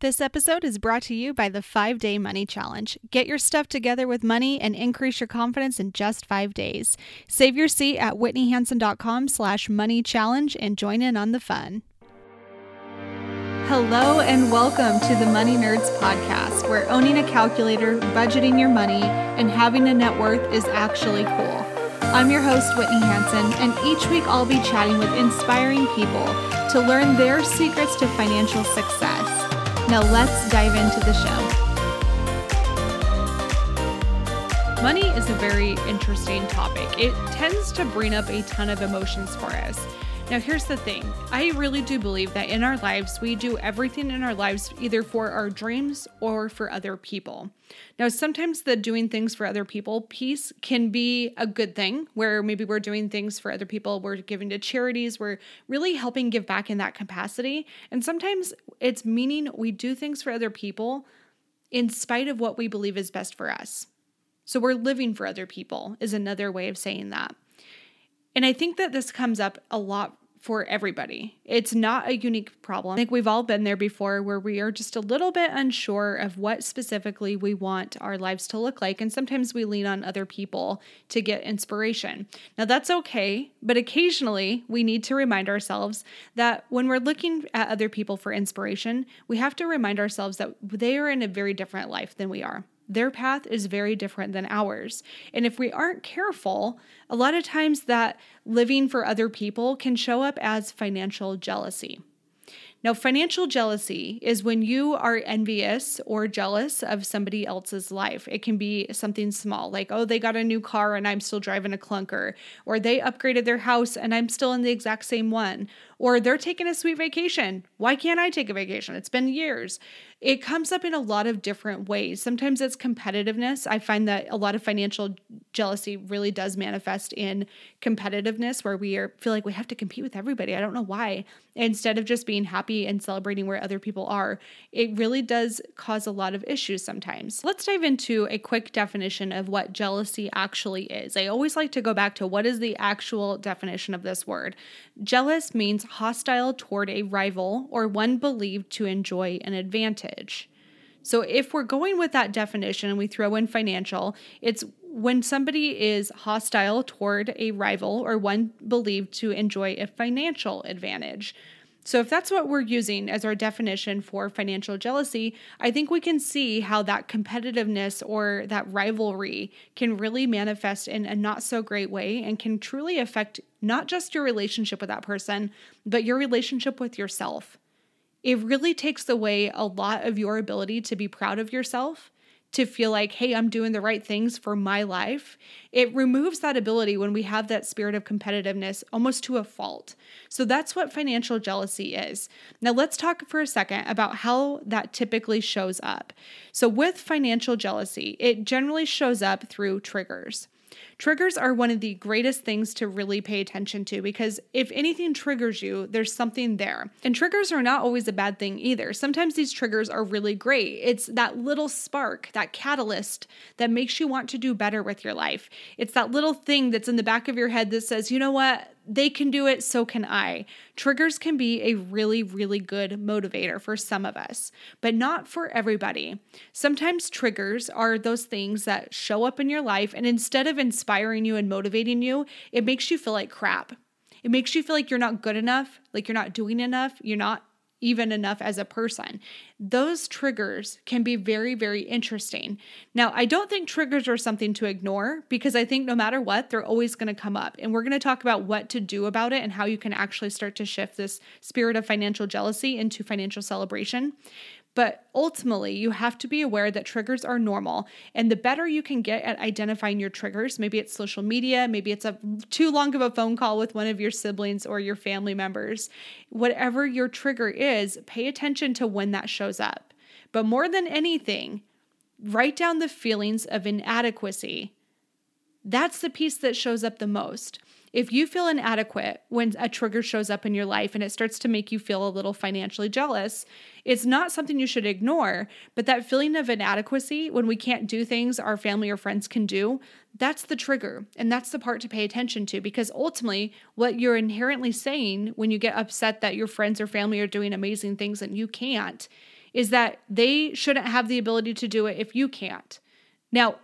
This episode is brought to you by the 5 Day Money Challenge. Get your stuff together with money and increase your confidence in just 5 days. Save your seat at whitneyhansen.com slash money challenge and join in on the fun. Hello and welcome to the Money Nerds podcast, where owning a calculator, budgeting your money, and having a net worth is actually cool. I'm your host, Whitney Hansen, and each week I'll be chatting with inspiring people to learn their secrets to financial success. Now let's dive into the show. Money is a very interesting topic. It tends to bring up a ton of emotions for us. Now, here's the thing I really do believe that in our lives, we do everything in our lives either for our dreams or for other people. Now, sometimes the doing things for other people piece can be a good thing, where maybe we're doing things for other people, we're giving to charities, we're really helping give back in that capacity. And sometimes it's meaning we do things for other people in spite of what we believe is best for us. So we're living for other people, is another way of saying that. And I think that this comes up a lot for everybody. It's not a unique problem. I think we've all been there before where we are just a little bit unsure of what specifically we want our lives to look like. And sometimes we lean on other people to get inspiration. Now, that's okay, but occasionally we need to remind ourselves that when we're looking at other people for inspiration, we have to remind ourselves that they are in a very different life than we are. Their path is very different than ours. And if we aren't careful, a lot of times that living for other people can show up as financial jealousy. Now, financial jealousy is when you are envious or jealous of somebody else's life. It can be something small, like, oh, they got a new car and I'm still driving a clunker, or they upgraded their house and I'm still in the exact same one, or they're taking a sweet vacation. Why can't I take a vacation? It's been years. It comes up in a lot of different ways. Sometimes it's competitiveness. I find that a lot of financial jealousy really does manifest in competitiveness where we are feel like we have to compete with everybody. I don't know why. Instead of just being happy and celebrating where other people are, it really does cause a lot of issues sometimes. Let's dive into a quick definition of what jealousy actually is. I always like to go back to what is the actual definition of this word. Jealous means hostile toward a rival or one believed to enjoy an advantage. So, if we're going with that definition and we throw in financial, it's when somebody is hostile toward a rival or one believed to enjoy a financial advantage. So, if that's what we're using as our definition for financial jealousy, I think we can see how that competitiveness or that rivalry can really manifest in a not so great way and can truly affect not just your relationship with that person, but your relationship with yourself. It really takes away a lot of your ability to be proud of yourself to feel like, hey, I'm doing the right things for my life. It removes that ability when we have that spirit of competitiveness almost to a fault. So that's what financial jealousy is. Now, let's talk for a second about how that typically shows up. So, with financial jealousy, it generally shows up through triggers. Triggers are one of the greatest things to really pay attention to because if anything triggers you, there's something there. And triggers are not always a bad thing either. Sometimes these triggers are really great. It's that little spark, that catalyst that makes you want to do better with your life. It's that little thing that's in the back of your head that says, you know what? They can do it, so can I. Triggers can be a really, really good motivator for some of us, but not for everybody. Sometimes triggers are those things that show up in your life, and instead of inspiring you and motivating you, it makes you feel like crap. It makes you feel like you're not good enough, like you're not doing enough, you're not even enough as a person. Those triggers can be very, very interesting. Now, I don't think triggers are something to ignore because I think no matter what, they're always going to come up. And we're going to talk about what to do about it and how you can actually start to shift this spirit of financial jealousy into financial celebration. But ultimately, you have to be aware that triggers are normal. And the better you can get at identifying your triggers, maybe it's social media, maybe it's a too long of a phone call with one of your siblings or your family members, whatever your trigger is, pay attention to when that shows up. But more than anything, write down the feelings of inadequacy. That's the piece that shows up the most. If you feel inadequate when a trigger shows up in your life and it starts to make you feel a little financially jealous, it's not something you should ignore. But that feeling of inadequacy when we can't do things our family or friends can do, that's the trigger. And that's the part to pay attention to because ultimately, what you're inherently saying when you get upset that your friends or family are doing amazing things and you can't is that they shouldn't have the ability to do it if you can't. Now,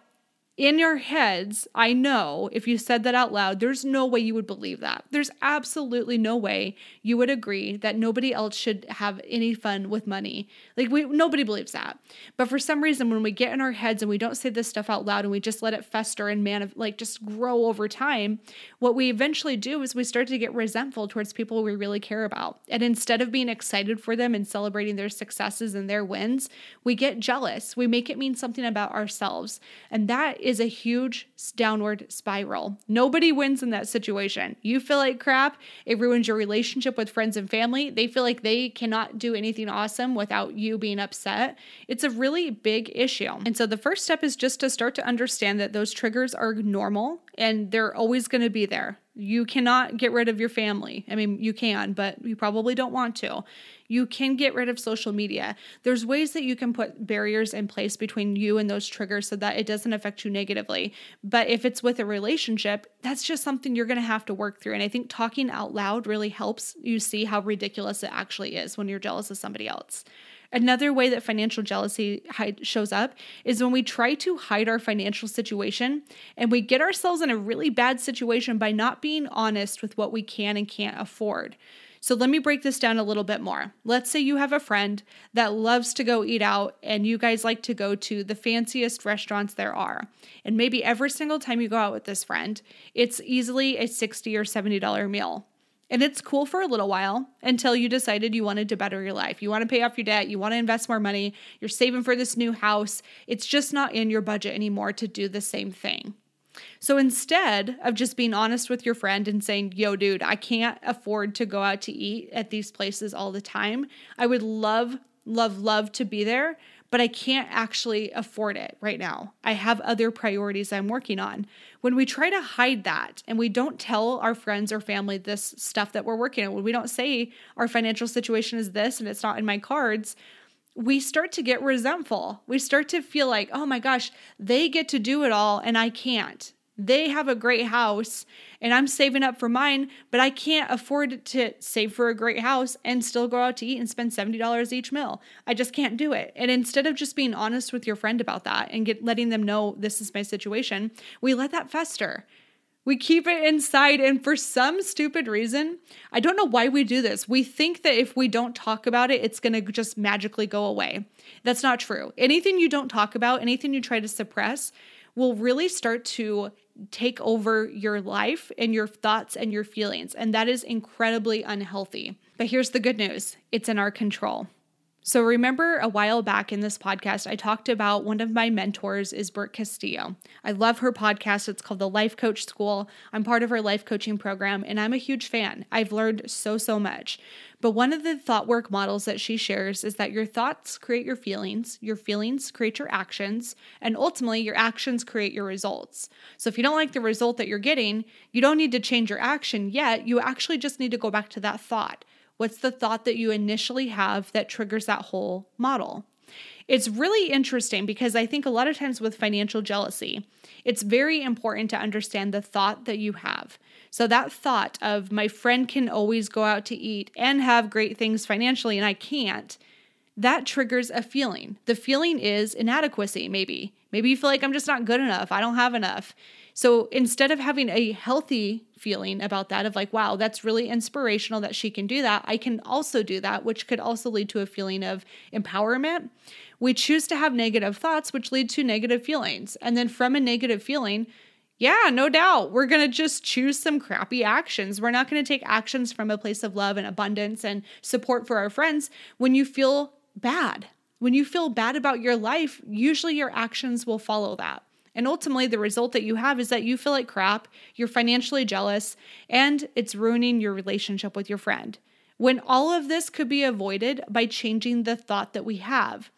in your heads, I know if you said that out loud, there's no way you would believe that. There's absolutely no way you would agree that nobody else should have any fun with money. Like we nobody believes that. But for some reason when we get in our heads and we don't say this stuff out loud and we just let it fester and man like just grow over time, what we eventually do is we start to get resentful towards people we really care about. And instead of being excited for them and celebrating their successes and their wins, we get jealous. We make it mean something about ourselves. And that is a huge downward spiral. Nobody wins in that situation. You feel like crap, it ruins your relationship with friends and family. They feel like they cannot do anything awesome without you being upset. It's a really big issue. And so the first step is just to start to understand that those triggers are normal and they're always going to be there. You cannot get rid of your family. I mean, you can, but you probably don't want to. You can get rid of social media. There's ways that you can put barriers in place between you and those triggers so that it doesn't affect you negatively. But if it's with a relationship, that's just something you're going to have to work through. And I think talking out loud really helps you see how ridiculous it actually is when you're jealous of somebody else. Another way that financial jealousy shows up is when we try to hide our financial situation and we get ourselves in a really bad situation by not being honest with what we can and can't afford. So let me break this down a little bit more. Let's say you have a friend that loves to go eat out and you guys like to go to the fanciest restaurants there are. And maybe every single time you go out with this friend, it's easily a 60 or $70 meal. And it's cool for a little while until you decided you wanted to better your life. You want to pay off your debt, you want to invest more money, you're saving for this new house. It's just not in your budget anymore to do the same thing. So instead of just being honest with your friend and saying, yo, dude, I can't afford to go out to eat at these places all the time, I would love, love, love to be there, but I can't actually afford it right now. I have other priorities I'm working on. When we try to hide that and we don't tell our friends or family this stuff that we're working on, when we don't say our financial situation is this and it's not in my cards, we start to get resentful. We start to feel like, oh my gosh, they get to do it all and I can't. They have a great house and I'm saving up for mine, but I can't afford to save for a great house and still go out to eat and spend $70 each meal. I just can't do it. And instead of just being honest with your friend about that and get letting them know this is my situation, we let that fester. We keep it inside, and for some stupid reason, I don't know why we do this. We think that if we don't talk about it, it's gonna just magically go away. That's not true. Anything you don't talk about, anything you try to suppress, will really start to take over your life and your thoughts and your feelings. And that is incredibly unhealthy. But here's the good news it's in our control. So, remember a while back in this podcast, I talked about one of my mentors is Brooke Castillo. I love her podcast. It's called The Life Coach School. I'm part of her life coaching program, and I'm a huge fan. I've learned so, so much. But one of the thought work models that she shares is that your thoughts create your feelings, your feelings create your actions, and ultimately your actions create your results. So, if you don't like the result that you're getting, you don't need to change your action yet. You actually just need to go back to that thought. What's the thought that you initially have that triggers that whole model? It's really interesting because I think a lot of times with financial jealousy, it's very important to understand the thought that you have. So, that thought of my friend can always go out to eat and have great things financially, and I can't, that triggers a feeling. The feeling is inadequacy, maybe. Maybe you feel like I'm just not good enough, I don't have enough. So instead of having a healthy feeling about that, of like, wow, that's really inspirational that she can do that, I can also do that, which could also lead to a feeling of empowerment. We choose to have negative thoughts, which lead to negative feelings. And then from a negative feeling, yeah, no doubt. We're going to just choose some crappy actions. We're not going to take actions from a place of love and abundance and support for our friends when you feel bad. When you feel bad about your life, usually your actions will follow that. And ultimately, the result that you have is that you feel like crap, you're financially jealous, and it's ruining your relationship with your friend. when all of this could be avoided by changing the thought that we have.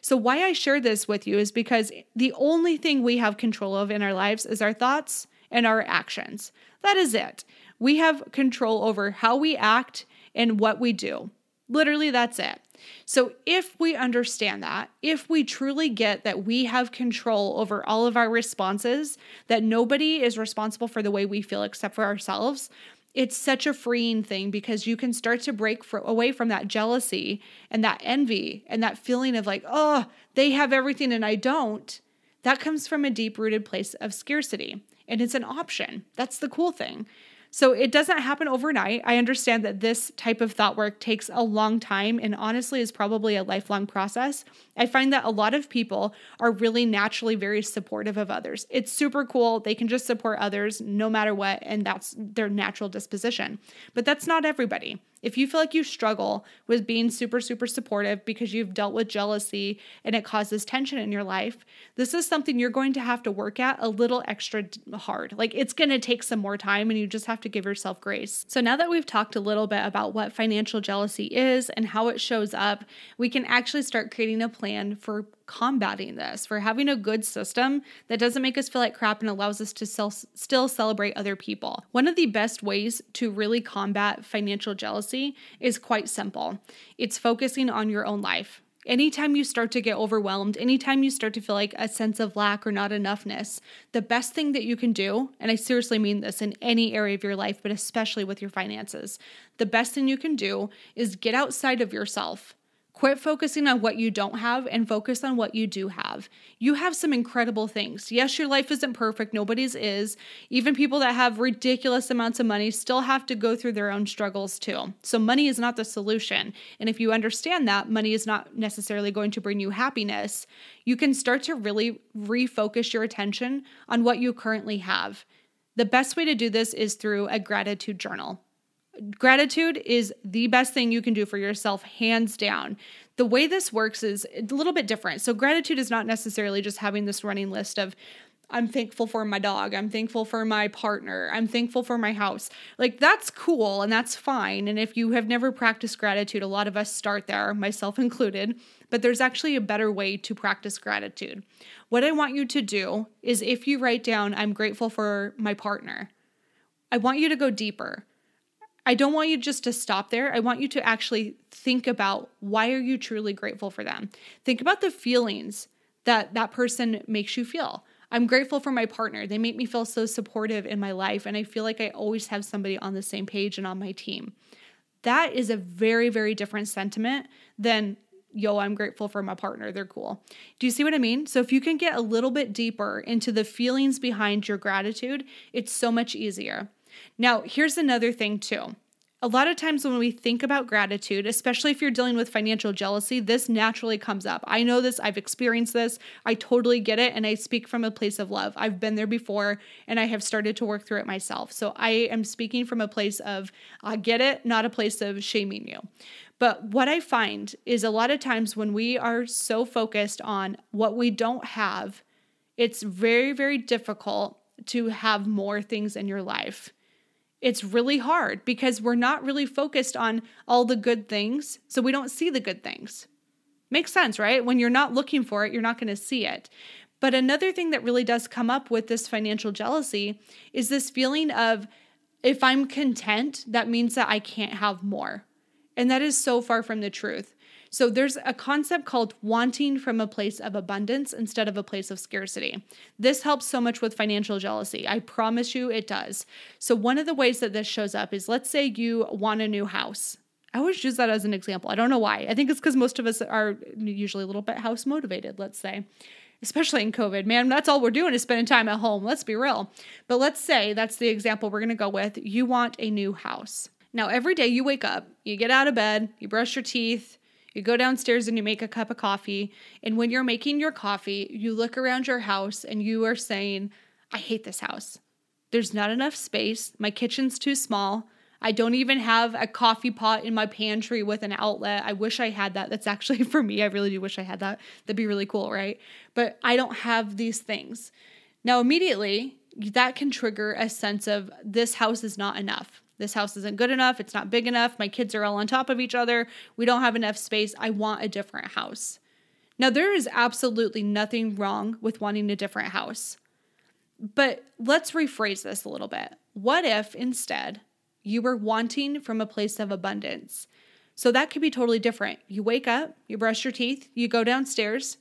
So, why I share this with you is because the only thing we have control of in our lives is our thoughts and our actions. That is it. We have control over how we act and what we do. Literally, that's it. So, if we understand that, if we truly get that we have control over all of our responses, that nobody is responsible for the way we feel except for ourselves, it's such a freeing thing because you can start to break for, away from that jealousy and that envy and that feeling of like, oh, they have everything and I don't. That comes from a deep rooted place of scarcity. And it's an option. That's the cool thing. So it doesn't happen overnight. I understand that this type of thought work takes a long time and honestly is probably a lifelong process. I find that a lot of people are really naturally very supportive of others. It's super cool. They can just support others no matter what, and that's their natural disposition. But that's not everybody. If you feel like you struggle with being super, super supportive because you've dealt with jealousy and it causes tension in your life, this is something you're going to have to work at a little extra hard. Like it's going to take some more time and you just have to give yourself grace. So now that we've talked a little bit about what financial jealousy is and how it shows up, we can actually start creating a plan for combating this, for having a good system that doesn't make us feel like crap and allows us to sell, still celebrate other people. One of the best ways to really combat financial jealousy is quite simple it's focusing on your own life. Anytime you start to get overwhelmed, anytime you start to feel like a sense of lack or not enoughness, the best thing that you can do, and I seriously mean this in any area of your life, but especially with your finances, the best thing you can do is get outside of yourself Quit focusing on what you don't have and focus on what you do have. You have some incredible things. Yes, your life isn't perfect, nobody's is. Even people that have ridiculous amounts of money still have to go through their own struggles too. So, money is not the solution. And if you understand that money is not necessarily going to bring you happiness, you can start to really refocus your attention on what you currently have. The best way to do this is through a gratitude journal. Gratitude is the best thing you can do for yourself, hands down. The way this works is a little bit different. So, gratitude is not necessarily just having this running list of, I'm thankful for my dog. I'm thankful for my partner. I'm thankful for my house. Like, that's cool and that's fine. And if you have never practiced gratitude, a lot of us start there, myself included. But there's actually a better way to practice gratitude. What I want you to do is if you write down, I'm grateful for my partner, I want you to go deeper. I don't want you just to stop there. I want you to actually think about why are you truly grateful for them? Think about the feelings that that person makes you feel. I'm grateful for my partner. They make me feel so supportive in my life and I feel like I always have somebody on the same page and on my team. That is a very very different sentiment than yo, I'm grateful for my partner. They're cool. Do you see what I mean? So, if you can get a little bit deeper into the feelings behind your gratitude, it's so much easier. Now, here's another thing too. A lot of times when we think about gratitude, especially if you're dealing with financial jealousy, this naturally comes up. I know this, I've experienced this, I totally get it, and I speak from a place of love. I've been there before and I have started to work through it myself. So I am speaking from a place of I get it, not a place of shaming you. But what I find is a lot of times when we are so focused on what we don't have, it's very, very difficult to have more things in your life it's really hard because we're not really focused on all the good things. So we don't see the good things. Makes sense, right? When you're not looking for it, you're not going to see it. But another thing that really does come up with this financial jealousy is this feeling of if I'm content, that means that I can't have more. And that is so far from the truth. So there's a concept called wanting from a place of abundance instead of a place of scarcity. This helps so much with financial jealousy. I promise you it does. So one of the ways that this shows up is let's say you want a new house. I always use that as an example. I don't know why. I think it's because most of us are usually a little bit house motivated, let's say especially in COVID, man, that's all we're doing is spending time at home. Let's be real. But let's say that's the example we're going to go with. You want a new house. Now, every day you wake up, you get out of bed, you brush your teeth, you go downstairs and you make a cup of coffee. And when you're making your coffee, you look around your house and you are saying, I hate this house. There's not enough space. My kitchen's too small. I don't even have a coffee pot in my pantry with an outlet. I wish I had that. That's actually for me. I really do wish I had that. That'd be really cool, right? But I don't have these things. Now, immediately, that can trigger a sense of this house is not enough. This house isn't good enough. It's not big enough. My kids are all on top of each other. We don't have enough space. I want a different house. Now, there is absolutely nothing wrong with wanting a different house. But let's rephrase this a little bit. What if instead you were wanting from a place of abundance? So that could be totally different. You wake up, you brush your teeth, you go downstairs,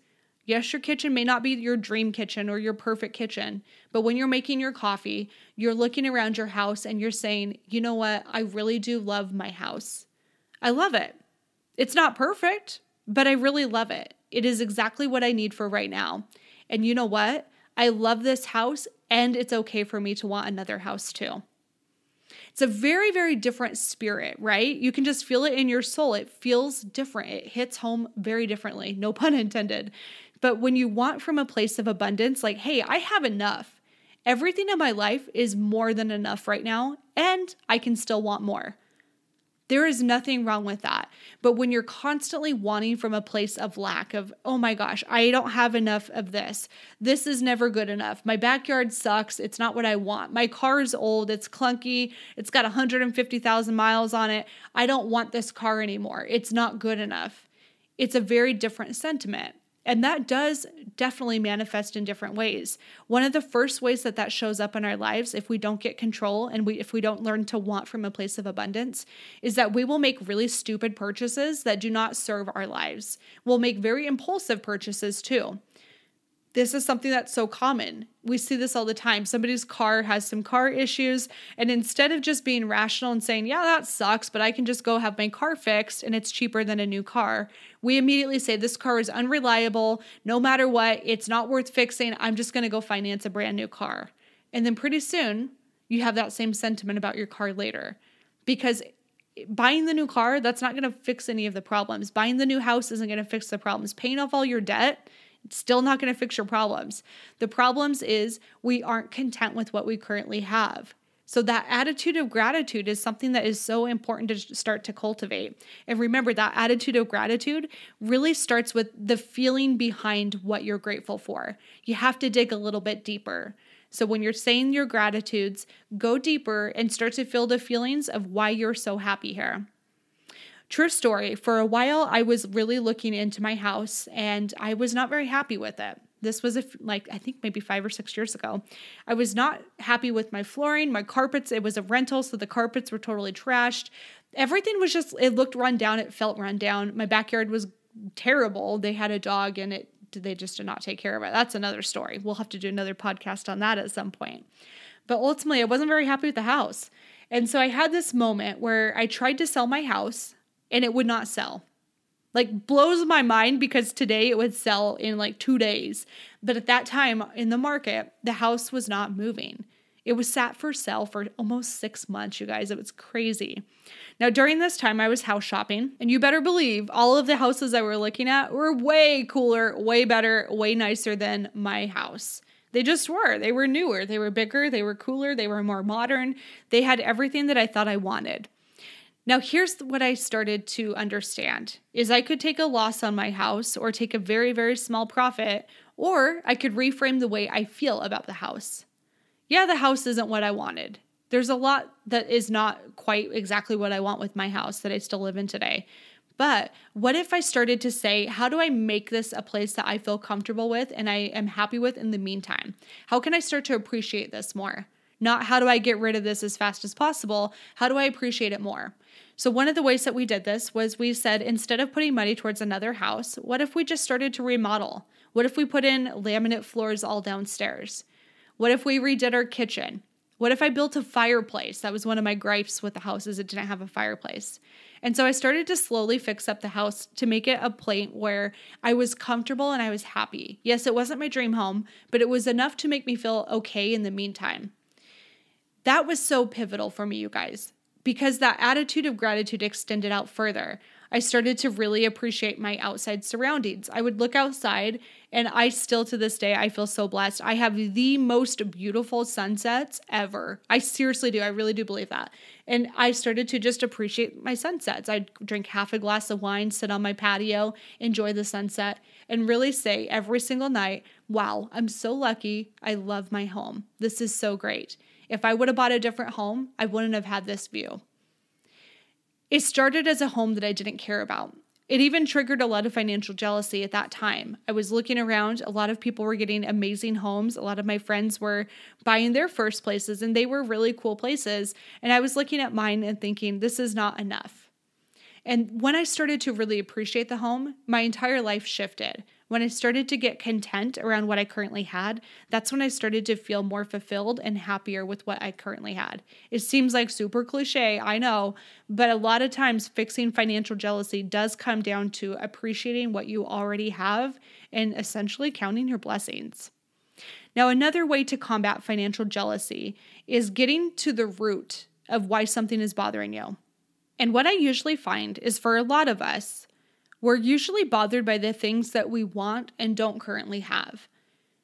Yes, your kitchen may not be your dream kitchen or your perfect kitchen, but when you're making your coffee, you're looking around your house and you're saying, you know what? I really do love my house. I love it. It's not perfect, but I really love it. It is exactly what I need for right now. And you know what? I love this house, and it's okay for me to want another house too. It's a very, very different spirit, right? You can just feel it in your soul. It feels different. It hits home very differently, no pun intended. But when you want from a place of abundance, like, hey, I have enough. Everything in my life is more than enough right now, and I can still want more. There is nothing wrong with that. But when you're constantly wanting from a place of lack, of, oh my gosh, I don't have enough of this. This is never good enough. My backyard sucks. It's not what I want. My car is old. It's clunky. It's got 150,000 miles on it. I don't want this car anymore. It's not good enough. It's a very different sentiment. And that does definitely manifest in different ways. One of the first ways that that shows up in our lives, if we don't get control and we, if we don't learn to want from a place of abundance, is that we will make really stupid purchases that do not serve our lives. We'll make very impulsive purchases too this is something that's so common. We see this all the time. Somebody's car has some car issues, and instead of just being rational and saying, Yeah, that sucks, but I can just go have my car fixed and it's cheaper than a new car, we immediately say, This car is unreliable. No matter what, it's not worth fixing. I'm just going to go finance a brand new car. And then pretty soon, you have that same sentiment about your car later because buying the new car, that's not going to fix any of the problems. Buying the new house isn't going to fix the problems. Paying off all your debt it's still not going to fix your problems. The problems is we aren't content with what we currently have. So, that attitude of gratitude is something that is so important to start to cultivate. And remember, that attitude of gratitude really starts with the feeling behind what you're grateful for. You have to dig a little bit deeper. So, when you're saying your gratitudes, go deeper and start to feel the feelings of why you're so happy here. True story. For a while, I was really looking into my house and I was not very happy with it. This was like I think maybe five or six years ago. I was not happy with my flooring, my carpets. It was a rental, so the carpets were totally trashed. Everything was just it looked run down. It felt run down. My backyard was terrible. They had a dog and it they just did not take care of it. That's another story. We'll have to do another podcast on that at some point. But ultimately, I wasn't very happy with the house. And so I had this moment where I tried to sell my house and it would not sell. Like blows my mind because today it would sell in like 2 days. But at that time in the market, the house was not moving. It was sat for sale for almost 6 months, you guys. It was crazy. Now, during this time, I was house shopping, and you better believe all of the houses I were looking at were way cooler, way better, way nicer than my house. They just were. They were newer, they were bigger, they were cooler, they were more modern. They had everything that I thought I wanted. Now here's what I started to understand is I could take a loss on my house or take a very very small profit or I could reframe the way I feel about the house. Yeah, the house isn't what I wanted. There's a lot that is not quite exactly what I want with my house that I still live in today. But what if I started to say, how do I make this a place that I feel comfortable with and I am happy with in the meantime? How can I start to appreciate this more? Not how do I get rid of this as fast as possible? How do I appreciate it more? So, one of the ways that we did this was we said instead of putting money towards another house, what if we just started to remodel? What if we put in laminate floors all downstairs? What if we redid our kitchen? What if I built a fireplace? That was one of my gripes with the house is it didn't have a fireplace. And so I started to slowly fix up the house to make it a place where I was comfortable and I was happy. Yes, it wasn't my dream home, but it was enough to make me feel okay in the meantime. That was so pivotal for me, you guys because that attitude of gratitude extended out further. I started to really appreciate my outside surroundings. I would look outside and I still to this day I feel so blessed. I have the most beautiful sunsets ever. I seriously do. I really do believe that. And I started to just appreciate my sunsets. I'd drink half a glass of wine, sit on my patio, enjoy the sunset, and really say every single night, "Wow, I'm so lucky. I love my home. This is so great." If I would have bought a different home, I wouldn't have had this view. It started as a home that I didn't care about. It even triggered a lot of financial jealousy at that time. I was looking around, a lot of people were getting amazing homes. A lot of my friends were buying their first places, and they were really cool places. And I was looking at mine and thinking, this is not enough. And when I started to really appreciate the home, my entire life shifted. When I started to get content around what I currently had, that's when I started to feel more fulfilled and happier with what I currently had. It seems like super cliche, I know, but a lot of times fixing financial jealousy does come down to appreciating what you already have and essentially counting your blessings. Now, another way to combat financial jealousy is getting to the root of why something is bothering you. And what I usually find is for a lot of us, we're usually bothered by the things that we want and don't currently have.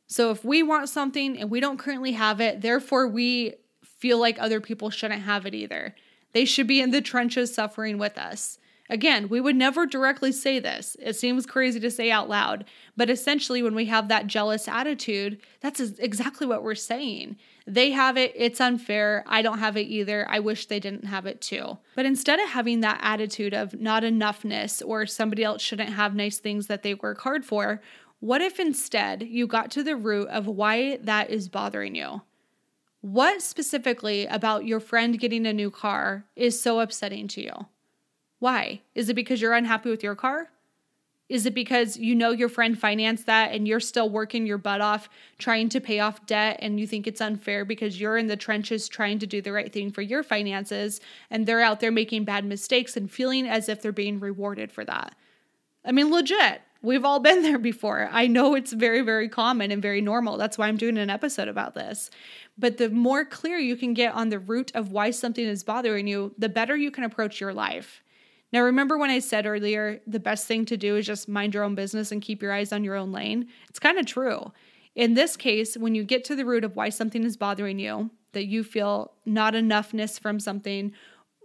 So if we want something and we don't currently have it, therefore we feel like other people shouldn't have it either. They should be in the trenches suffering with us. Again, we would never directly say this. It seems crazy to say out loud, but essentially, when we have that jealous attitude, that's exactly what we're saying. They have it, it's unfair. I don't have it either. I wish they didn't have it too. But instead of having that attitude of not enoughness or somebody else shouldn't have nice things that they work hard for, what if instead you got to the root of why that is bothering you? What specifically about your friend getting a new car is so upsetting to you? Why? Is it because you're unhappy with your car? Is it because you know your friend financed that and you're still working your butt off trying to pay off debt and you think it's unfair because you're in the trenches trying to do the right thing for your finances and they're out there making bad mistakes and feeling as if they're being rewarded for that? I mean, legit. We've all been there before. I know it's very, very common and very normal. That's why I'm doing an episode about this. But the more clear you can get on the root of why something is bothering you, the better you can approach your life. Now, remember when I said earlier, the best thing to do is just mind your own business and keep your eyes on your own lane? It's kind of true. In this case, when you get to the root of why something is bothering you, that you feel not enoughness from something,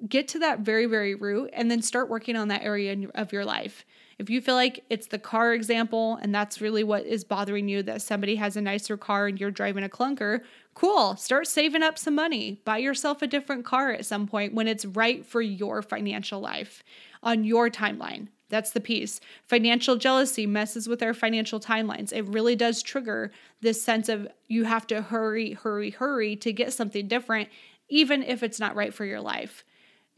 get to that very, very root and then start working on that area of your life. If you feel like it's the car example and that's really what is bothering you that somebody has a nicer car and you're driving a clunker, cool. Start saving up some money. Buy yourself a different car at some point when it's right for your financial life on your timeline. That's the piece. Financial jealousy messes with our financial timelines. It really does trigger this sense of you have to hurry, hurry, hurry to get something different, even if it's not right for your life.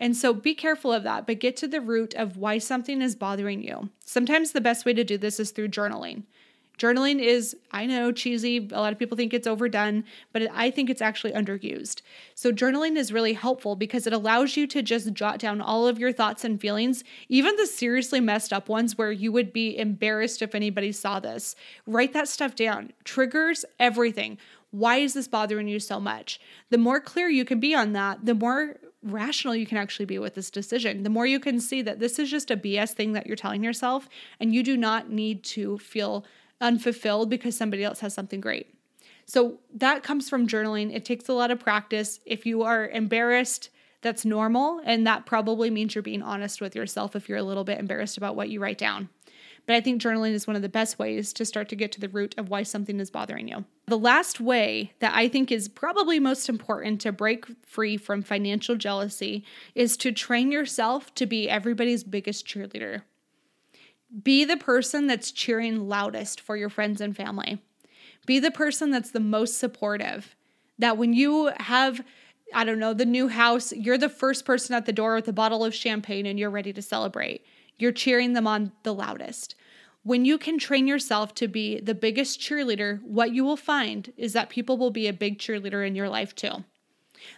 And so be careful of that, but get to the root of why something is bothering you. Sometimes the best way to do this is through journaling. Journaling is, I know, cheesy. A lot of people think it's overdone, but I think it's actually underused. So, journaling is really helpful because it allows you to just jot down all of your thoughts and feelings, even the seriously messed up ones where you would be embarrassed if anybody saw this. Write that stuff down. Triggers everything. Why is this bothering you so much? The more clear you can be on that, the more rational you can actually be with this decision. The more you can see that this is just a BS thing that you're telling yourself, and you do not need to feel unfulfilled because somebody else has something great. So that comes from journaling. It takes a lot of practice. If you are embarrassed, that's normal. And that probably means you're being honest with yourself if you're a little bit embarrassed about what you write down. But I think journaling is one of the best ways to start to get to the root of why something is bothering you. The last way that I think is probably most important to break free from financial jealousy is to train yourself to be everybody's biggest cheerleader. Be the person that's cheering loudest for your friends and family. Be the person that's the most supportive. That when you have I don't know, the new house, you're the first person at the door with a bottle of champagne and you're ready to celebrate. You're cheering them on the loudest. When you can train yourself to be the biggest cheerleader, what you will find is that people will be a big cheerleader in your life too.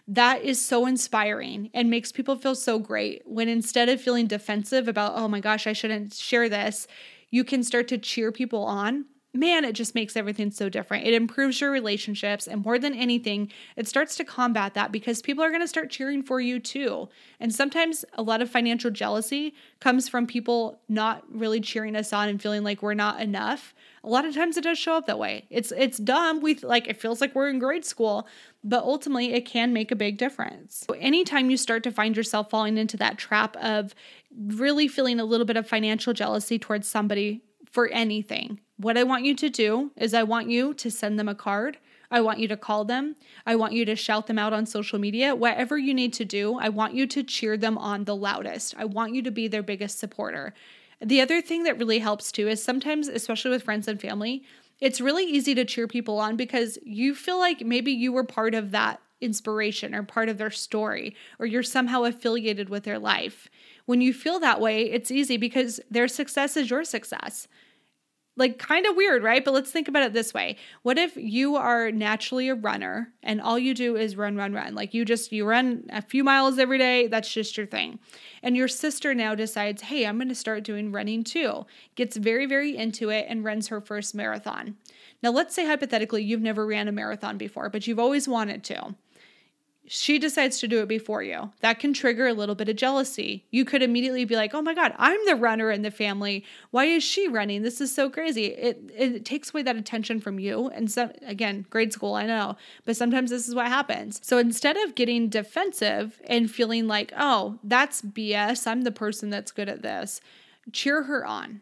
That is so inspiring and makes people feel so great when instead of feeling defensive about, oh my gosh, I shouldn't share this, you can start to cheer people on man, it just makes everything so different. It improves your relationships. And more than anything, it starts to combat that because people are going to start cheering for you too. And sometimes a lot of financial jealousy comes from people not really cheering us on and feeling like we're not enough. A lot of times it does show up that way. It's it's dumb. We like it feels like we're in grade school, but ultimately it can make a big difference. So anytime you start to find yourself falling into that trap of really feeling a little bit of financial jealousy towards somebody for anything, what I want you to do is I want you to send them a card. I want you to call them. I want you to shout them out on social media. Whatever you need to do, I want you to cheer them on the loudest. I want you to be their biggest supporter. The other thing that really helps too is sometimes, especially with friends and family, it's really easy to cheer people on because you feel like maybe you were part of that inspiration or part of their story, or you're somehow affiliated with their life. When you feel that way, it's easy because their success is your success like kind of weird, right? But let's think about it this way. What if you are naturally a runner and all you do is run, run, run? Like you just you run a few miles every day, that's just your thing. And your sister now decides, "Hey, I'm going to start doing running too." Gets very very into it and runs her first marathon. Now, let's say hypothetically you've never ran a marathon before, but you've always wanted to she decides to do it before you. That can trigger a little bit of jealousy. You could immediately be like, "Oh my god, I'm the runner in the family. Why is she running? This is so crazy." It it takes away that attention from you. And so again, grade school, I know, but sometimes this is what happens. So instead of getting defensive and feeling like, "Oh, that's BS. I'm the person that's good at this." Cheer her on.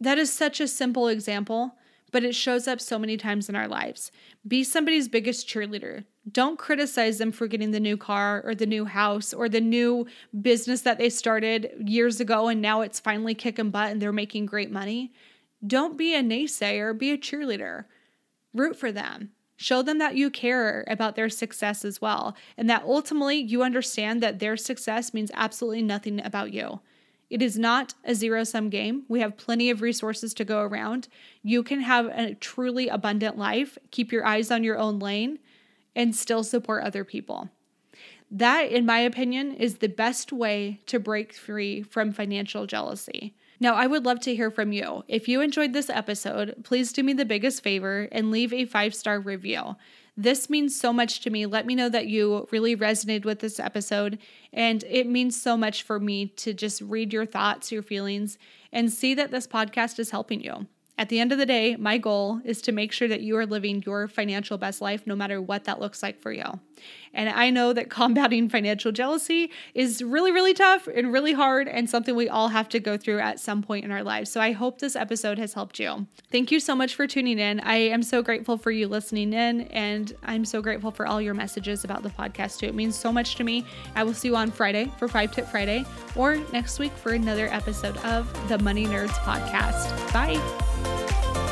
That is such a simple example, but it shows up so many times in our lives. Be somebody's biggest cheerleader. Don't criticize them for getting the new car or the new house or the new business that they started years ago and now it's finally kicking butt and they're making great money. Don't be a naysayer, be a cheerleader. Root for them. Show them that you care about their success as well, and that ultimately you understand that their success means absolutely nothing about you. It is not a zero sum game. We have plenty of resources to go around. You can have a truly abundant life, keep your eyes on your own lane, and still support other people. That, in my opinion, is the best way to break free from financial jealousy. Now, I would love to hear from you. If you enjoyed this episode, please do me the biggest favor and leave a five star review. This means so much to me. Let me know that you really resonated with this episode. And it means so much for me to just read your thoughts, your feelings, and see that this podcast is helping you. At the end of the day, my goal is to make sure that you are living your financial best life no matter what that looks like for you. And I know that combating financial jealousy is really, really tough and really hard and something we all have to go through at some point in our lives. So I hope this episode has helped you. Thank you so much for tuning in. I am so grateful for you listening in, and I'm so grateful for all your messages about the podcast too. It means so much to me. I will see you on Friday for Five Tip Friday or next week for another episode of the Money Nerds Podcast. Bye.